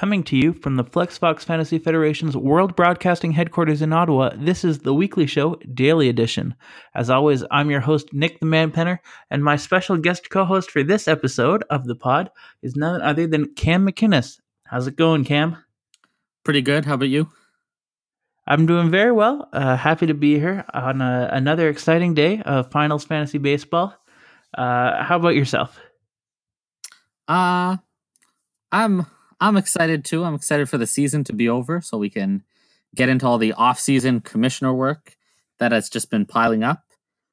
Coming to you from the FlexFox Fantasy Federation's World Broadcasting headquarters in Ottawa, this is the weekly show, Daily Edition. As always, I'm your host, Nick the Man Penner, and my special guest co host for this episode of the pod is none other than Cam McInnes. How's it going, Cam? Pretty good. How about you? I'm doing very well. Uh, happy to be here on a, another exciting day of Finals Fantasy Baseball. Uh, how about yourself? Uh, I'm I'm excited too. I'm excited for the season to be over so we can get into all the off-season commissioner work that has just been piling up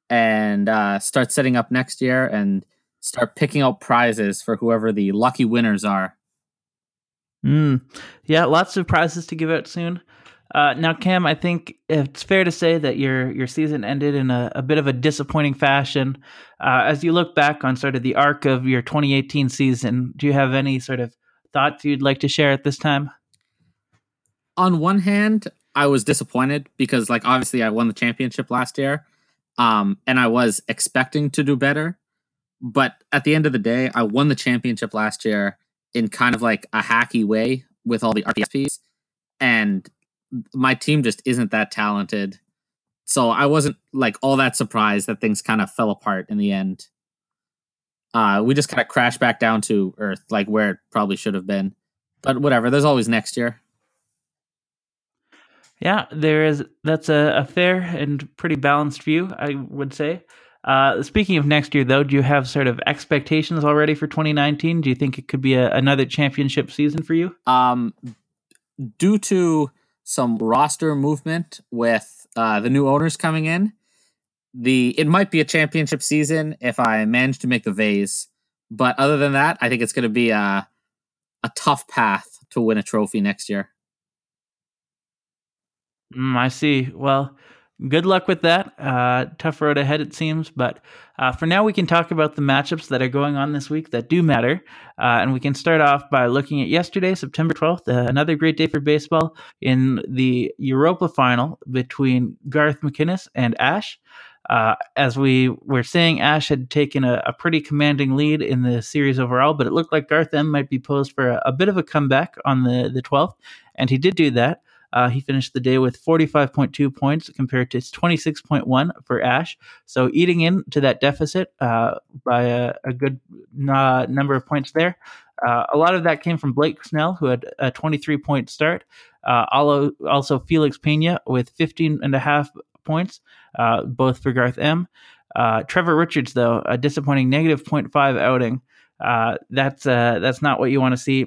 and uh, start setting up next year and start picking out prizes for whoever the lucky winners are. Mm. Yeah, lots of prizes to give out soon. Uh, now, Cam, I think it's fair to say that your your season ended in a, a bit of a disappointing fashion. Uh, as you look back on sort of the arc of your 2018 season, do you have any sort of thoughts you'd like to share at this time? On one hand, I was disappointed because, like, obviously, I won the championship last year, um, and I was expecting to do better. But at the end of the day, I won the championship last year in kind of like a hacky way with all the RPSPs, and my team just isn't that talented. So I wasn't like all that surprised that things kind of fell apart in the end uh, we just kind of crashed back down to earth, like where it probably should have been. But whatever, there's always next year. Yeah, there is. That's a, a fair and pretty balanced view, I would say. Uh, speaking of next year, though, do you have sort of expectations already for 2019? Do you think it could be a, another championship season for you? Um, due to some roster movement with uh, the new owners coming in, the it might be a championship season if I manage to make the vase, but other than that, I think it's going to be a a tough path to win a trophy next year. Mm, I see. Well, good luck with that. Uh, tough road ahead, it seems. But uh, for now, we can talk about the matchups that are going on this week that do matter. Uh, and we can start off by looking at yesterday, September 12th, uh, another great day for baseball in the Europa final between Garth McInnes and Ash. Uh, as we were saying, Ash had taken a, a, pretty commanding lead in the series overall, but it looked like Garth M might be posed for a, a bit of a comeback on the, the 12th, and he did do that. Uh, he finished the day with 45.2 points compared to 26.1 for Ash. So eating into that deficit uh, by a, a good number of points there. Uh, a lot of that came from Blake Snell, who had a 23 point start. Uh, also, Felix Pena with 15 and a half points, uh, both for Garth M. Uh, Trevor Richards, though, a disappointing negative 0.5 outing. Uh, that's uh, that's not what you want to see.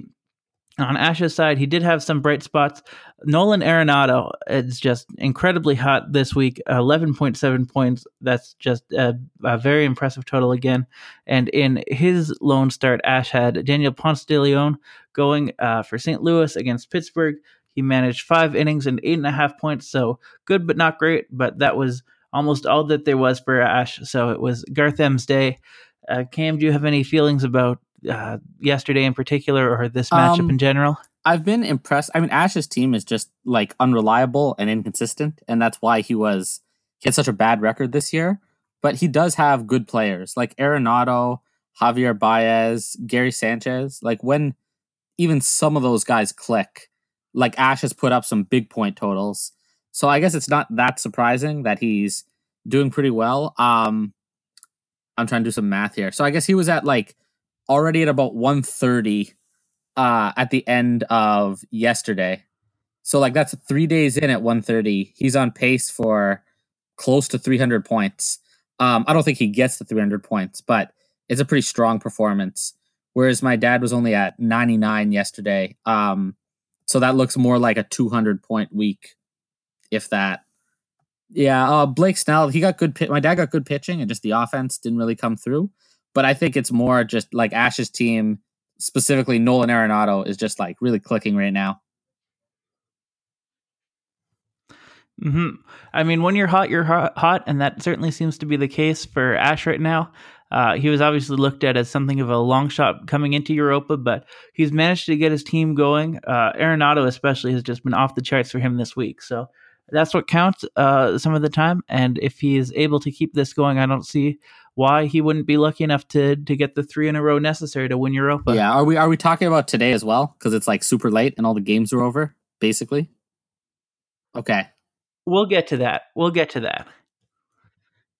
On Ash's side, he did have some bright spots. Nolan Arenado is just incredibly hot this week, 11.7 points. That's just a, a, very impressive total again. And in his lone start, Ash had Daniel Ponce de Leon going uh, for St. Louis against Pittsburgh. He managed five innings and eight and a half points, so good but not great. But that was almost all that there was for Ash. So it was Garth M's day. Uh, Cam, do you have any feelings about uh, yesterday in particular, or this matchup um, in general? I've been impressed. I mean, Ash's team is just like unreliable and inconsistent, and that's why he was he had such a bad record this year. But he does have good players like Arenado, Javier Baez, Gary Sanchez. Like when even some of those guys click, like Ash has put up some big point totals. So I guess it's not that surprising that he's doing pretty well. Um I'm trying to do some math here. So I guess he was at like already at about 130 uh at the end of yesterday. So like that's 3 days in at 130. He's on pace for close to 300 points. Um I don't think he gets to 300 points, but it's a pretty strong performance. Whereas my dad was only at 99 yesterday. Um so that looks more like a 200 point week, if that. Yeah, uh, Blake Snell, he got good. My dad got good pitching, and just the offense didn't really come through. But I think it's more just like Ash's team, specifically Nolan Arenado, is just like really clicking right now. Hmm. I mean, when you're hot, you're hot, and that certainly seems to be the case for Ash right now. Uh, he was obviously looked at as something of a long shot coming into Europa, but he's managed to get his team going. Uh, Arenado, especially, has just been off the charts for him this week. So that's what counts uh, some of the time. And if he is able to keep this going, I don't see why he wouldn't be lucky enough to to get the three in a row necessary to win Europa. Yeah, are we are we talking about today as well? Because it's like super late and all the games are over, basically. Okay, we'll get to that. We'll get to that.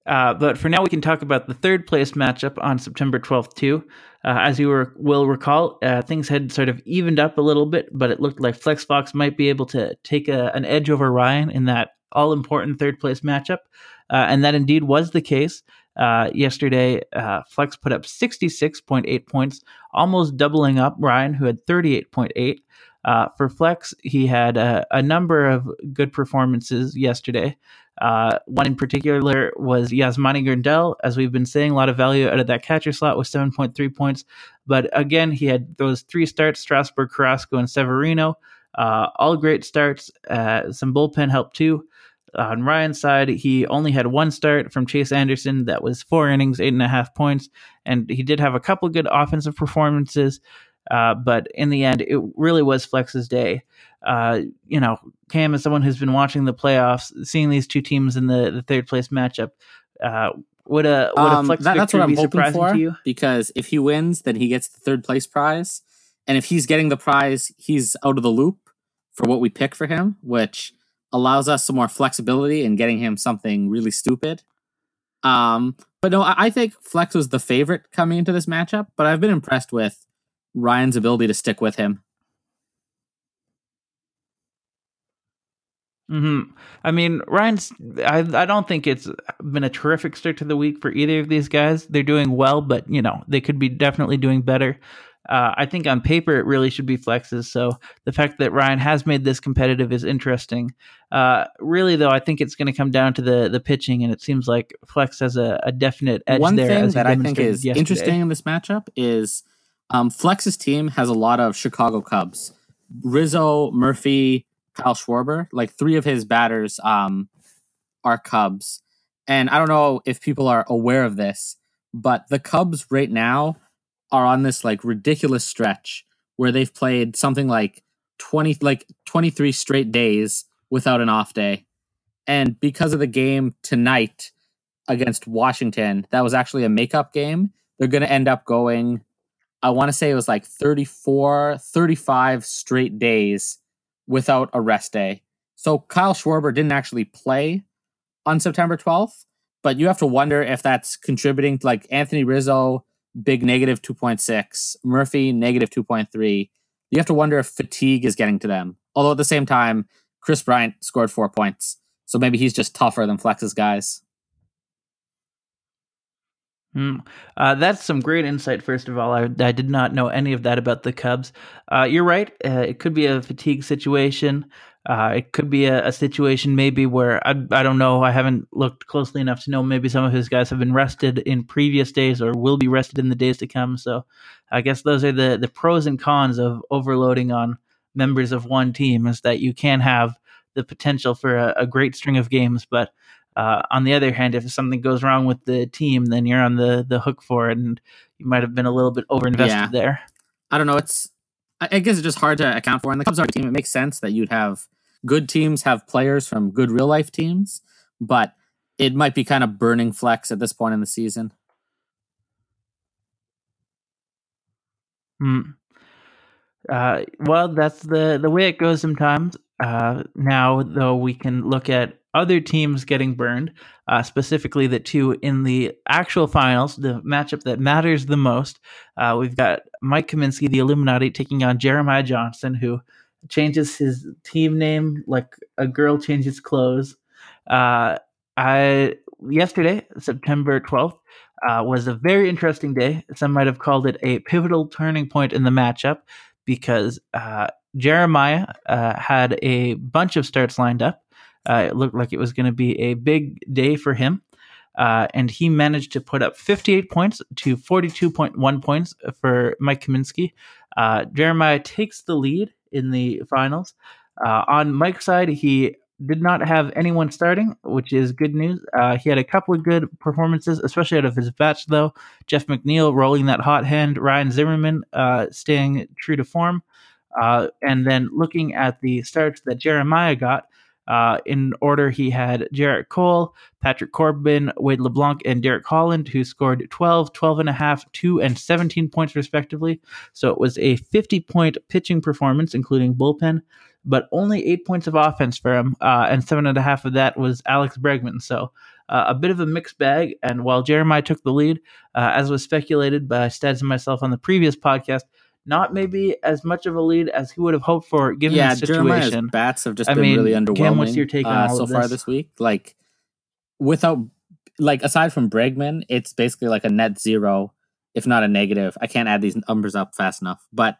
Uh, but for now, we can talk about the third place matchup on September 12th, too. Uh, as you were, will recall, uh, things had sort of evened up a little bit, but it looked like Flexbox might be able to take a, an edge over Ryan in that all important third place matchup. Uh, and that indeed was the case. Uh, yesterday, uh, Flex put up 66.8 points, almost doubling up Ryan, who had 38.8. Uh, for Flex, he had a, number of good performances yesterday. Uh, one in particular was Yasmani Grandal. As we've been saying, a lot of value out of that catcher slot with 7.3 points. But again, he had those three starts Strasburg, Carrasco, and Severino. Uh, all great starts. Uh, some bullpen help too. On Ryan's side, he only had one start from Chase Anderson. That was four innings, eight and a half points. And he did have a couple good offensive performances. Uh, but in the end, it really was Flex's day. Uh, you know, Cam is someone who's been watching the playoffs, seeing these two teams in the, the third place matchup. Uh, would a would um, a Flex that, that's what I'm hoping for, to you? Because if he wins, then he gets the third place prize, and if he's getting the prize, he's out of the loop for what we pick for him, which allows us some more flexibility in getting him something really stupid. Um, but no, I think Flex was the favorite coming into this matchup, but I've been impressed with Ryan's ability to stick with him. Hmm. I mean, Ryan's. I. I don't think it's been a terrific start to the week for either of these guys. They're doing well, but you know they could be definitely doing better. Uh, I think on paper it really should be flexes. So the fact that Ryan has made this competitive is interesting. Uh, really, though, I think it's going to come down to the the pitching, and it seems like Flex has a, a definite edge One there. thing that I think is yesterday. interesting in this matchup is um, Flex's team has a lot of Chicago Cubs. Rizzo, Murphy, Kyle Schwarber, like three of his batters um, are Cubs. And I don't know if people are aware of this, but the Cubs right now are on this like ridiculous stretch where they've played something like 20 like 23 straight days without an off day. And because of the game tonight against Washington, that was actually a makeup game. They're going to end up going I want to say it was like 34, 35 straight days without a rest day. So Kyle Schwarber didn't actually play on September 12th, but you have to wonder if that's contributing to like Anthony Rizzo, big negative 2.6, Murphy, negative 2.3. You have to wonder if fatigue is getting to them. Although at the same time, Kris Bryant scored four points. So maybe he's just tougher than Flex's guys. Mm. Uh, that's some great insight. First of all, I, I, did not know any of that about the Cubs. Uh, you're right. Uh, it could be a fatigue situation. Uh, it could be a, a, situation maybe where I, I don't know. I haven't looked closely enough to know. Maybe some of his guys have been rested in previous days or will be rested in the days to come. So I guess those are the the pros and cons of overloading on members of one team. Is that you can have the potential for a, a great string of games, but uh, on the other hand, if something goes wrong with the team, then you're on the the hook for it, and you might have been a little bit overinvested yeah. there. I don't know. It's I guess it's just hard to account for. And the Cubs are a team. It makes sense that you'd have good teams have players from good real life teams, but it might be kind of burning flex at this point in the season. Hmm. Uh, well, that's the the way it goes sometimes. Uh, now, though, we can look at other teams getting burned, uh, specifically the two in the actual finals, the matchup that matters the most. Uh, we've got Mike Kaminsky, the Illuminati, taking on Jeremiah Johnson, who changes his team name like a girl changes clothes. Uh, I yesterday, September twelfth, uh, was a very interesting day. Some might have called it a pivotal turning point in the matchup because uh, Jeremiah uh, had a bunch of starts lined up. Uh, it looked like it was going to be a big day for him. Uh, and he managed to put up 58 points to 42.1 points for Mike Kaminsky. Uh, Jeremiah takes the lead in the finals. Uh, on Mike's side, he did not have anyone starting, which is good news. Uh, he had a couple of good performances, especially out of his batch, though. Jeff McNeil rolling that hot hand, Ryan Zimmerman uh, staying true to form. Uh, and then looking at the starts that Jeremiah got, Uh, in order, he had Gerrit Cole, Patrick Corbin, Wade LeBlanc, and Derek Holland, who scored 12, 12 and a half, 2, and 17 points, respectively. So it was a 50 point pitching performance, including bullpen, but only eight points of offense for him, uh, and seven and a half of that was Alex Bregman. So uh, a bit of a mixed bag. And while Jeremiah took the lead, uh, as was speculated by Stads and myself on the previous podcast, not maybe as much of a lead as he would have hoped for given yeah, the situation. Jeremiah's bats have just I been mean, really underwhelming. Cam, what's your take on uh, all so of far this? this week? Like without like aside from Bregman, it's basically like a net zero, if not a negative. I can't add these numbers up fast enough, but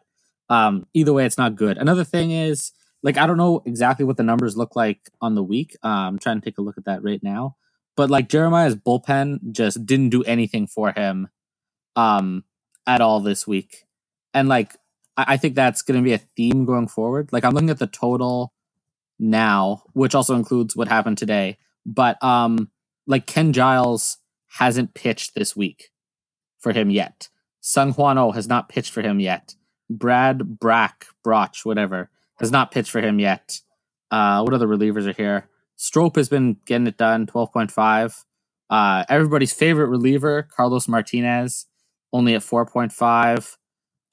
um, either way, it's not good. Another thing is like I don't know exactly what the numbers look like on the week. Uh, I'm trying to take a look at that right now, but like Jeremiah's bullpen just didn't do anything for him um, at all this week, and like I, I think that's going to be a theme going forward. Like I'm looking at the total now, which also includes what happened today, but um, like Ken Giles hasn't pitched this week for him yet. Sung Hwan Oh has not pitched for him yet. Brad Brack, Broch, whatever, has not pitched for him yet. Uh, what other relievers are here? Strop has been getting it done, 12.5. Uh, everybody's favorite reliever, Carlos Martinez, only at 4.5.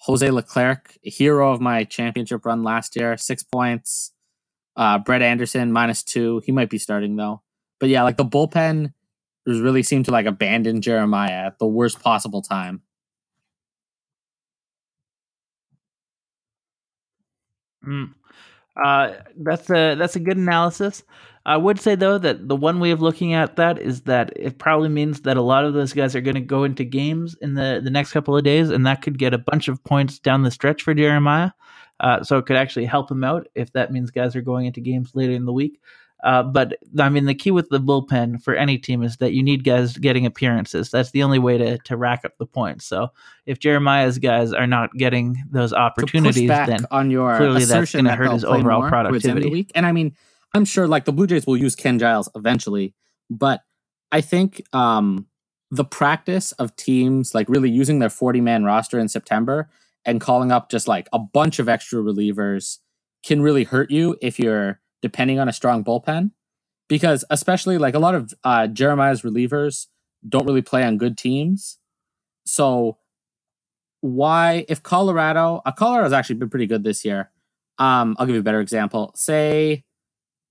Jose Leclerc, hero of my championship run last year, six points. Uh, Brett Anderson, minus two. He might be starting though. But yeah, like the bullpen really seemed to like abandon Jeremiah at the worst possible time. Mm. Uh, that's a that's a good analysis. I would say though that the one way of looking at that is that it probably means that a lot of those guys are going to go into games in the the next couple of days, and that could get a bunch of points down the stretch for Jeremiah. Uh, so it could actually help him out if that means guys are going into games later in the week. Uh, but I mean, the key with the bullpen for any team is that you need guys getting appearances. That's the only way to to rack up the points. So if Jeremiah's guys are not getting those opportunities, then on your clearly that's gonna hurt his overall more the end of the productivity. week. And I mean, I'm sure like the Blue Jays will use Ken Giles eventually, but I think um, the practice of teams like really using their 40 man roster in September and calling up just like a bunch of extra relievers can really hurt you if you're depending on a strong bullpen. Because especially like a lot of uh, Jeremiah's relievers don't really play on good teams. So why if Colorado, uh, Colorado's actually been pretty good this year. Um, I'll give you a better example. Say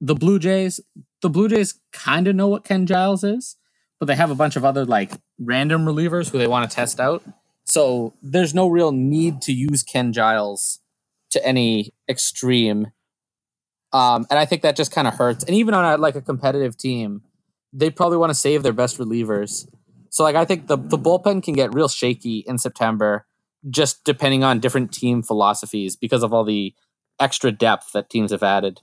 the Blue Jays. The Blue Jays kind of know what Ken Giles is, but they have a bunch of other like random relievers who they want to test out. So there's no real need to use Ken Giles to any extreme. Um, and I think that just kind of hurts. And even on a, like a competitive team, they probably want to save their best relievers. So like I think the the bullpen can get real shaky in September, just depending on different team philosophies because of all the extra depth that teams have added.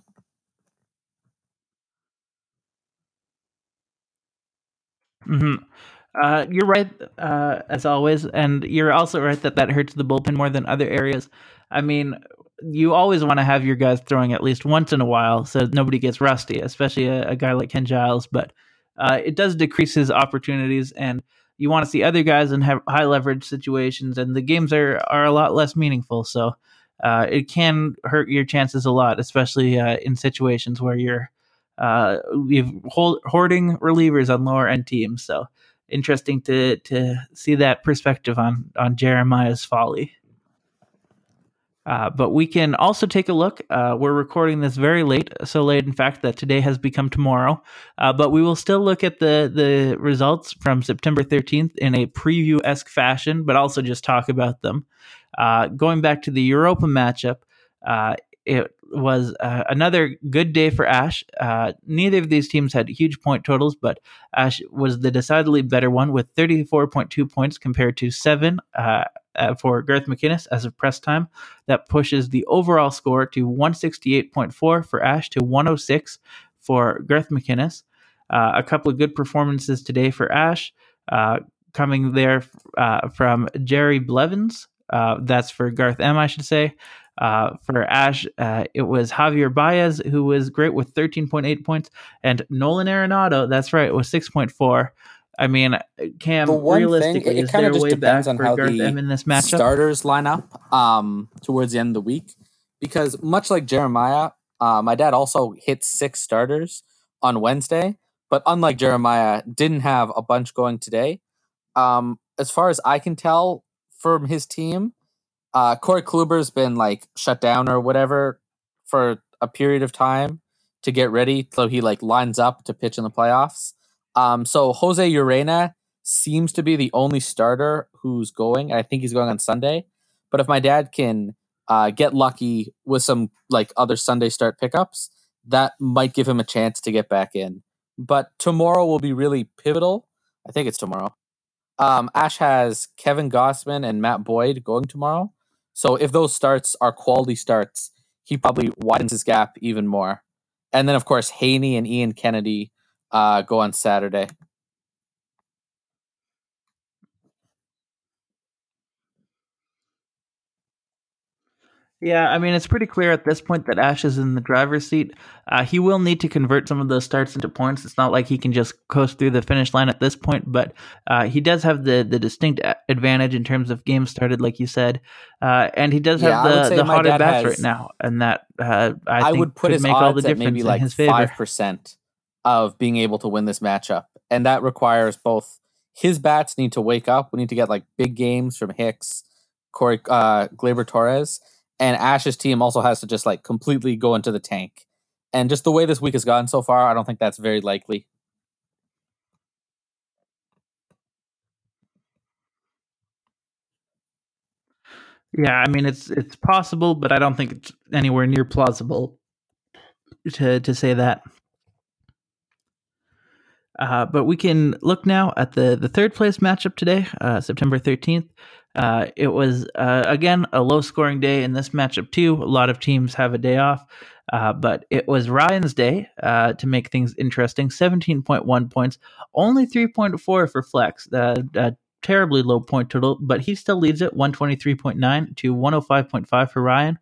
hmm Uh, you're right, uh, as always, and you're also right that that hurts the bullpen more than other areas. I mean, you always want to have your guys throwing at least once in a while, so nobody gets rusty, especially a, a guy like Ken Giles. But uh, it does decrease his opportunities, and you want to see other guys in high leverage situations, and the games are are a lot less meaningful. So uh, it can hurt your chances a lot, especially uh, in situations where you're uh, you've hold, hoarding relievers on lower end teams. So interesting to to see that perspective on on Jeremiah's folly. Uh, but we can also take a look. Uh, we're recording this very late, so late, in fact, that today has become tomorrow. Uh, but we will still look at the the results from September 13th in a preview esque fashion, but also just talk about them. Uh, going back to the Europa matchup, uh, it was uh, another good day for Ash. Neither of these teams had huge point totals, but Ash was the decidedly better one with 34.2 points compared to seven for Garth McInnes as of press time. That pushes the overall score to 168.4 for Ash to 106 for Garth McInnes. Uh, a couple of good performances today for Ash, uh, coming there uh, from Jerry Blevins. Uh, that's for Garth M, I should say. Uh, for Ash, uh, it was Javier Baez, who was great with 13.8 points, and Nolan Arenado, that's right, was 6.4. I mean, Cam, The one thing- realistically, it is kinda just depends on how Garth the M in this matchup? starters line up um, towards the end of the week because much like Jeremiah, Uh, my dad also hit six starters on Wednesday, but unlike Jeremiah, didn't have a bunch going today. Um, as far as I can tell from his team, uh, Corey Kluber's been like shut down or whatever for a period of time to get ready, so he like lines up to pitch in the playoffs. Um, so Jose Urena seems to be the only starter who's going. I think he's going on Sunday. But if my dad can uh, get lucky with some like other Sunday start pickups, that might give him a chance to get back in. But tomorrow will be really pivotal. I think it's tomorrow. Um, Ash has Kevin Gausman and Matt Boyd going tomorrow. So if those starts are quality starts, he probably widens his gap even more. And then of course Heaney and Ian Kennedy uh, go on Saturday. Yeah, I mean, it's pretty clear at this point that Ash is in the driver's seat. Uh, he will need to convert some of those starts into points. It's not like he can just coast through the finish line at this point, but uh, he does have the, the distinct advantage in terms of games started, like you said. Uh, and he does Yeah, have the, the hotter bats has- right now. And that, uh, I, I, think, would put his make all the odds at difference maybe in like his favor. Of being able to win this matchup, and that requires both his bats need to wake up. We need to get like big games from Hicks, Corey, uh, Gleyber Torres, and Ash's team also has to just like completely go into the tank. And just the way this week has gone so far, I don't think that's very likely. Yeah, I mean, it's it's possible, but I don't think it's anywhere near plausible to, to say that. Uh, but we can look now at the, the third place matchup today, uh, September 13th. Uh, it was, uh, again, a low scoring day in this matchup, too. A lot of teams have a day off, uh, but it was Ryan's day uh, to make things interesting 17.1 points, only 3.4 for Flex. Terribly low point total, but he still leads it 123.9 to 105.5 for Ryan.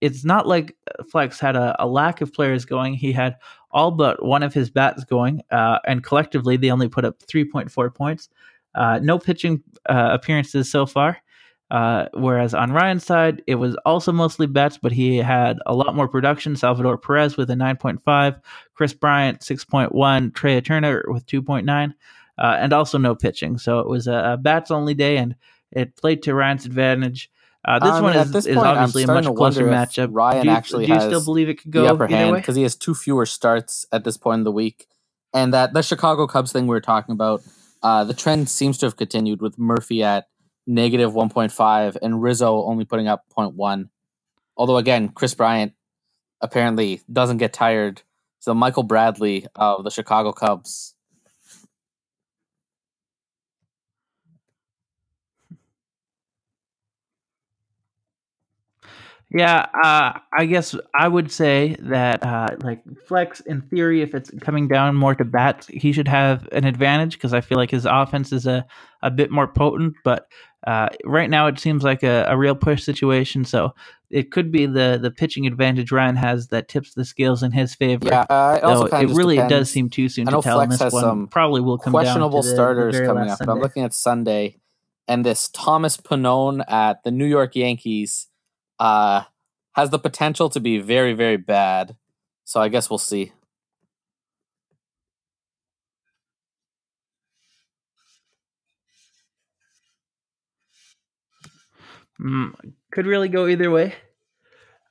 It's not like Flex had a, a lack of players going. He had all but one of his bats going, uh, and collectively they only put up 3.4 points. Uh, no pitching uh, appearances so far. Uh, whereas on Ryan's side, it was also mostly bats, but he had a lot more production. Salvador Perez with a 9.5, Kris Bryant 6.1, Trea Turner with 2.9, uh, and also no pitching. So it was a, a bats only day, and it played to Ryan's advantage. Uh, this I one is, this point, I'm obviously a much closer matchup. Ryan do you, actually do you has still believe it could go the upper hand because he has two fewer starts at this point in the week. And that the Chicago Cubs thing we were talking about, uh, the trend seems to have continued with Murphy at negative 1.5 and Rizzo only putting up 0.1. Although, again, Kris Bryant apparently doesn't get tired. So, Michael Bradley of the Chicago Cubs. Yeah, uh, I guess I would say that uh, like Flex, in theory, if it's coming down more to bats, he should have an advantage because I feel like his offense is a, a bit more potent. But uh, right now, it seems like a, a real push situation. So it could be the the pitching advantage Ryan has that tips the scales in his favor. Yeah, uh, it also it really depends. does seem too soon I to tell. Flex this has one some probably will come questionable down to the, the starters coming up. But I'm looking at Sunday, and this Thomas Pannone at the New York Yankees uh, has the potential to be very, very bad. So I guess we'll see. Mm, could really go either way.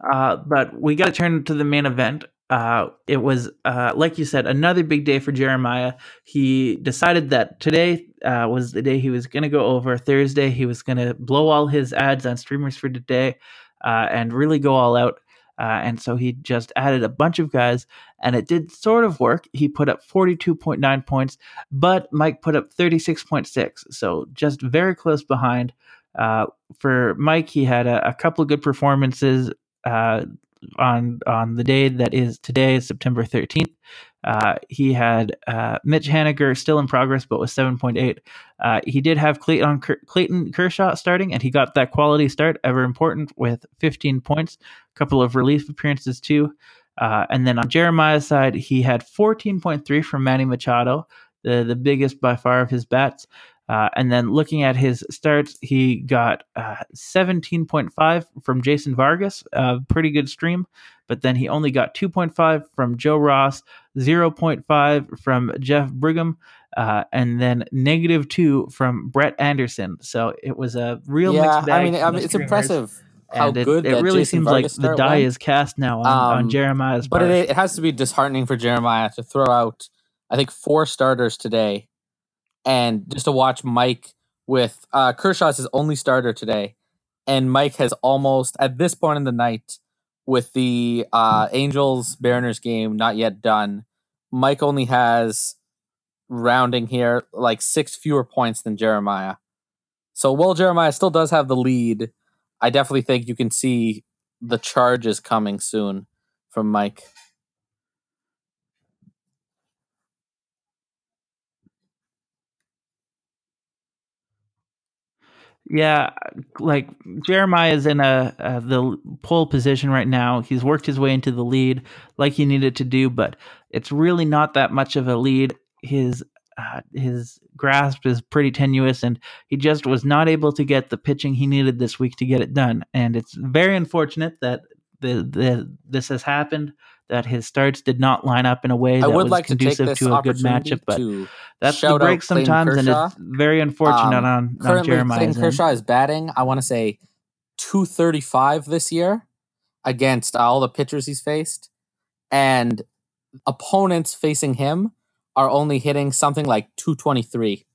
Uh, but we got to turn to the main event. Uh, it was, uh, like you said, another big day for Jeremiah. He decided that today uh, was the day he was going to go over. Thursday, he was going to blow all his ads on streamers for today uh, and really go all out. Uh, and so he just added a bunch of guys, and it did sort of work. He put up 42.9 points, but Mike put up 36.6. So just very close behind. Uh, for Mike, he had a, a couple of good performances uh, on on the day that is today, September 13th. Uh, he had uh, Mitch Haniger still in progress, but with 7.8. Uh, he did have Clayton, Clayton Kershaw starting, and he got that quality start, ever important, with 15 points. A couple of relief appearances, too. Uh, and then on Jeremiah's side, he had 14.3 from Manny Machado, the, the biggest by far of his bats. Uh, and then looking at his starts, he got uh, 17.5 from Jason Vargas, a pretty good stream. But then he only got 2.5 from Joe Ross, 0.5 from Jeff Brigham, uh, and then negative two from Brett Anderson. So it was a real yeah, mixed bag. I mean, I mean it's impressive how and it, good it really Jason seems Vargas like the die went. is cast now on, on Um, Jeremiah's But it, it has to be disheartening for Jeremiah to throw out, I think, four starters today, and just to watch Mike with uh, Kershaw's his only starter today, and Mike has almost at this point in the night, with the uh, Angels Mariners game not yet done, Mike only has rounding here like six fewer points than Jeremiah. So while Jeremiah still does have the lead, I definitely think you can see the charges coming soon from Mike. Yeah, like Jeremiah is in a, uh the pole position right now. He's worked his way into the lead like he needed to do, but it's really not that much of a lead. His uh, his grasp is pretty tenuous, and he just was not able to get the pitching he needed this week to get it done. And it's very unfortunate that the, the this has happened. That his starts did not line up in a way that would was like conducive this to a good matchup, but that's the break sometimes, and it's very unfortunate Um, on, on Currently, Clayton. Kershaw is batting. I want to say two thirty five this year against all the pitchers he's faced, and opponents facing him are only hitting something like two twenty three.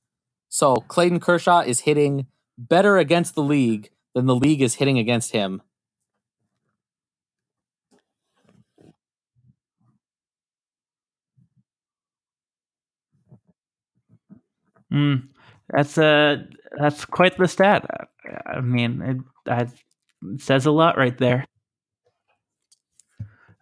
So Clayton Kershaw is hitting better against the league than the league is hitting against him. Mm, that's a that's quite the stat. I mean, it, that says a lot right there.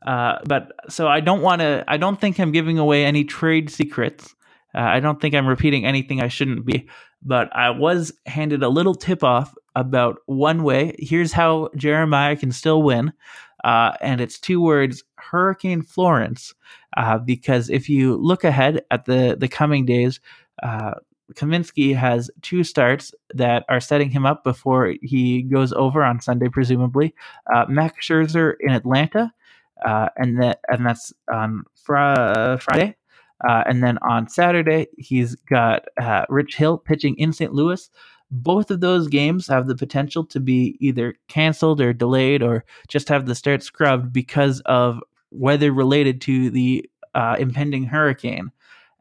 Uh, but so I don't want to. I don't think I'm giving away any trade secrets. Uh, I don't think I'm repeating anything I shouldn't be. But I was handed a little tip off about one way. Here's how Jeremiah can still win, uh, and it's two words: Hurricane Florence. Uh, because if you look ahead at the the coming days, uh, Kaminsky has two starts that are setting him up before he goes over on Sunday, presumably. Uh, Max Scherzer in Atlanta, uh, and that and that's on fr- Friday. Uh, and then on Saturday, he's got uh, Rich Hill pitching in St. Louis. Both of those games have the potential to be either canceled or delayed or just have the start scrubbed because of weather related to the uh, impending hurricane.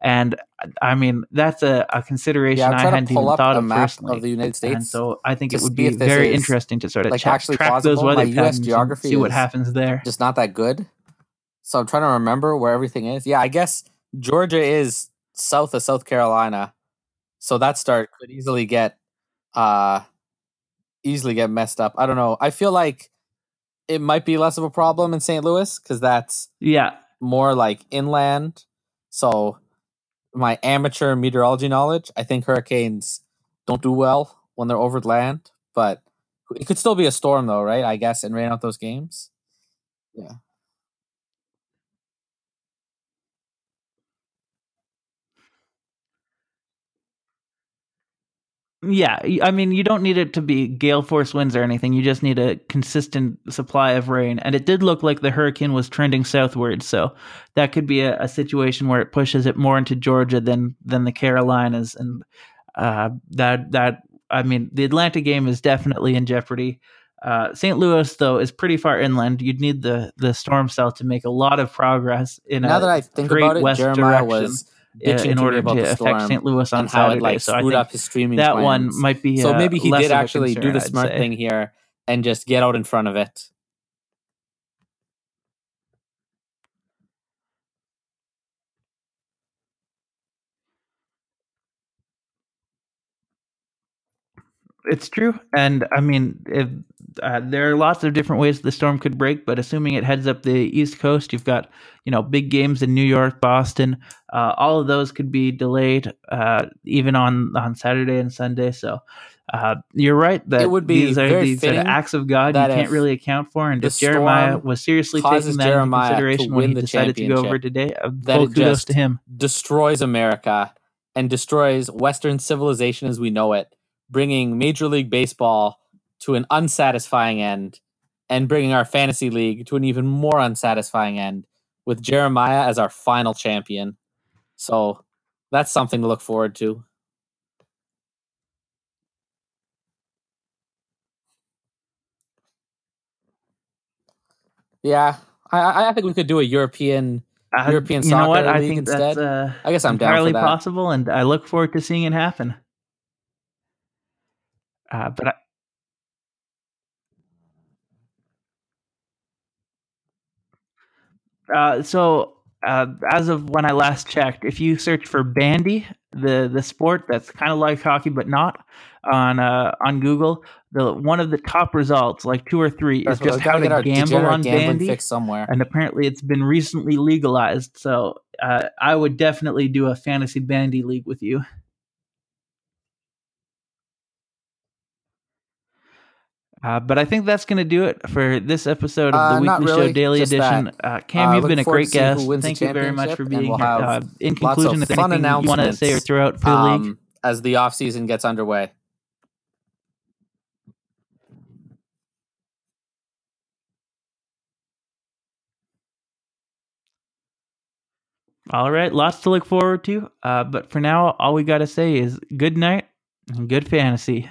And I mean, that's a, a consideration Yeah, I hadn't even thought of personally. of the United States, and so I think it would be very interesting to sort of like, check, actually track those weather My US patterns geography see what happens there. just not that good. So I'm trying to remember where everything is. Yeah, I guess Georgia is south of South Carolina. So that start could easily get uh easily get messed up. I don't know. I feel like it might be less of a problem in St. Louis cuz that's Yeah, more like inland. So my amateur meteorology knowledge, I think hurricanes don't do well when they're over land, but it could still be a storm though, right? I guess and rain out those games. Yeah. Yeah, I mean, you don't need it to be gale force winds or anything. You just need a consistent supply of rain. And it did look like the hurricane was trending southward, so that could be a, a situation where it pushes it more into Georgia than than the Carolinas. And uh, that that I mean, the Atlanta game is definitely in jeopardy. Uh, St. Louis, though, is pretty far inland. You'd need the the storm cell to make a lot of progress in now a that I think about it, Jeremiah direction was bitching in order about to the affect storm St. Louis on and how Saturday. it like so I screwed up his streaming that plans. one might be so uh, maybe he did actually do concern, the I'd smart thing here and just get out in front of it. It's true, and I mean, if, uh, there are lots of different ways the storm could break. But assuming it heads up the East Coast, you've got you know big games in New York, Boston. Uh, all of those could be delayed, uh, even on on Saturday and Sunday. So uh, you're right that It would be these are these sort of acts of God you can't really account for. And if Jeremiah was seriously taking that Jeremiah into consideration when he the decided to go over today, uh, that full kudos to him. destroys America and destroys Western civilization as we know it, bringing Major League Baseball to an unsatisfying end. and bringing our fantasy league to an even more unsatisfying end with Jeremiah as our final champion. So that's something to look forward to. Yeah, I, I think we could do a European Uh, European you know what? soccer I league think instead? that's uh, I guess I'm down entirely for that. possible, and I look forward to seeing it happen. Uh, but I, uh, so uh, as of when I last checked, if you search for bandy, the the sport that's kind of like hockey but not on uh, on Google, the one of the top results, like two or three, That's is just how to gamble on bandy. somewhere. and apparently it's been recently legalized. So uh, I would definitely do a fantasy bandy league with you. Uh, but I think that's going to do it for this episode of the Uh, Weekly Show Daily Edition. Uh, Cam, Uh, you've been a great to seeing who guest. Thank you very much for being we'll here. Uh, in conclusion, fun anything you want to say or announcements, throw out for the league? Um, as the off season gets underway. All right, lots to look forward to. Uh, but for now, all we got to say is good night and good fantasy.